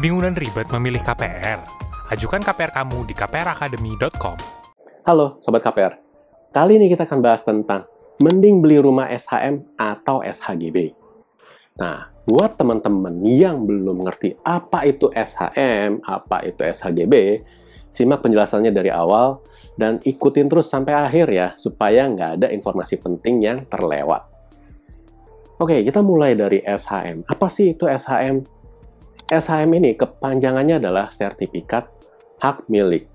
Bingung dan ribet memilih KPR? Ajukan KPR kamu di kpracademy.com. Halo Sobat KPR, kali ini kita akan bahas tentang mending beli rumah SHM atau SHGB. Nah, buat teman-teman yang belum ngerti apa itu SHM, apa itu SHGB, simak penjelasannya dari awal dan ikutin terus sampai akhir ya, supaya nggak ada informasi penting yang terlewat. Oke, kita mulai dari SHM. Apa sih itu SHM? SHM ini kepanjangannya adalah Sertifikat Hak Milik.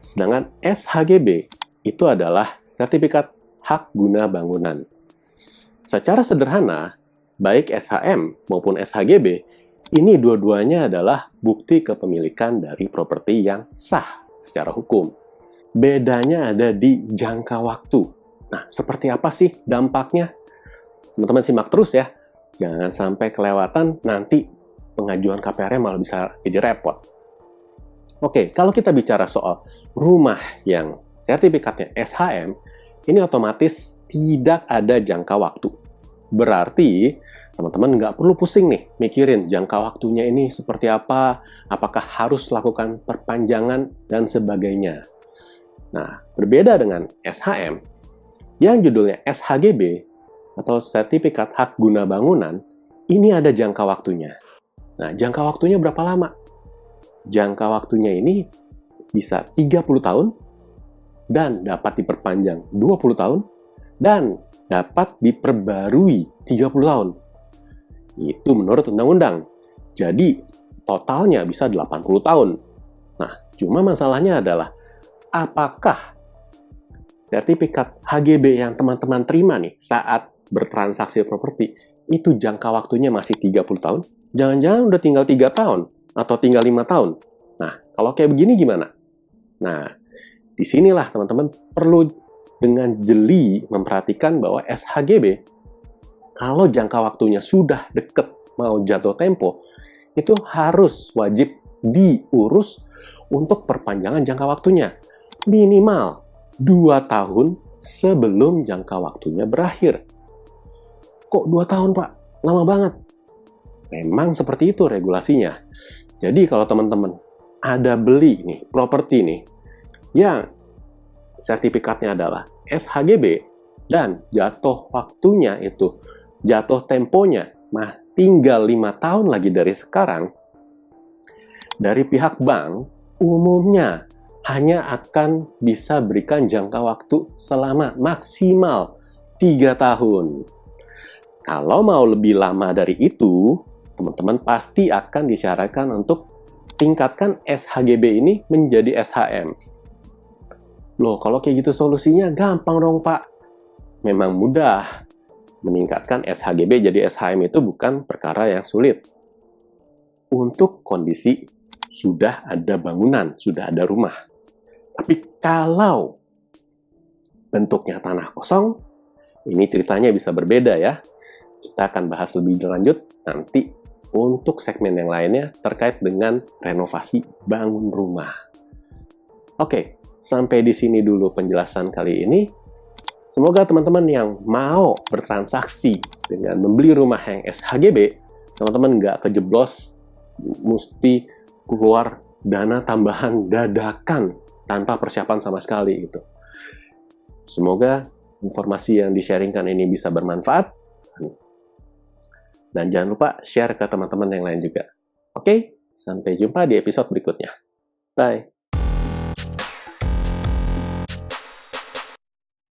Sedangkan SHGB itu adalah Sertifikat Hak Guna Bangunan. Secara sederhana, baik SHM maupun SHGB, ini dua-duanya adalah bukti kepemilikan dari properti yang sah secara hukum. Bedanya ada di jangka waktu. Nah, seperti apa sih dampaknya? Teman-teman simak terus ya. Jangan sampai kelewatan nanti pengajuan KPR malah bisa jadi repot. Oke, kalau kita bicara soal rumah yang sertifikatnya SHM, ini otomatis tidak ada jangka waktu. Berarti teman-teman nggak perlu pusing nih mikirin jangka waktunya ini seperti apa, apakah harus lakukan perpanjangan dan sebagainya. Nah, berbeda dengan SHM, yang judulnya SHGB atau Sertifikat Hak Guna Bangunan, ini ada jangka waktunya. Nah, jangka waktunya berapa lama? Jangka waktunya ini bisa 30 tahun dan dapat diperpanjang 20 tahun dan dapat diperbarui 30 tahun. Itu menurut undang-undang. Jadi, totalnya bisa 80 tahun. Nah, cuma masalahnya adalah apakah sertifikat HGB yang teman-teman terima nih saat bertransaksi properti itu jangka waktunya masih 30 tahun? Jangan-jangan udah tinggal 3 tahun atau tinggal 5 tahun. Nah, kalau kayak begini gimana? Nah, di sinilah teman-teman perlu dengan jeli memperhatikan bahwa SHGB kalau jangka waktunya sudah deket mau jatuh tempo itu harus wajib diurus untuk perpanjangan jangka waktunya minimal 2 tahun sebelum jangka waktunya berakhir. Kok 2 tahun pak? Lama banget. Memang seperti itu regulasinya. Jadi kalau teman-teman ada beli nih properti nih yang sertifikatnya adalah SHGB dan jatuh waktunya itu jatuh temponya mah tinggal lima tahun lagi dari sekarang dari pihak bank umumnya hanya akan bisa berikan jangka waktu selama maksimal tiga tahun. Kalau mau lebih lama dari itu, teman-teman pasti akan disyaratkan untuk tingkatkan SHGB ini menjadi SHM. Loh, kalau kayak gitu solusinya gampang dong, Pak. Memang mudah. Meningkatkan SHGB jadi SHM itu bukan perkara yang sulit. Untuk kondisi sudah ada bangunan, sudah ada rumah. Tapi kalau bentuknya tanah kosong, ini ceritanya bisa berbeda ya. Kita akan bahas lebih lanjut nanti untuk segmen yang lainnya terkait dengan renovasi bangun rumah. Oke, Sampai di sini dulu penjelasan kali ini. Semoga teman-teman yang mau bertransaksi dengan membeli rumah yang SHGB, teman-teman nggak kejeblos mesti keluar dana tambahan dadakan tanpa persiapan sama sekali gitu. Semoga informasi yang di-sharingkan ini bisa bermanfaat. Dan jangan lupa share ke teman-teman yang lain juga. Oke, sampai jumpa di episode berikutnya. Bye.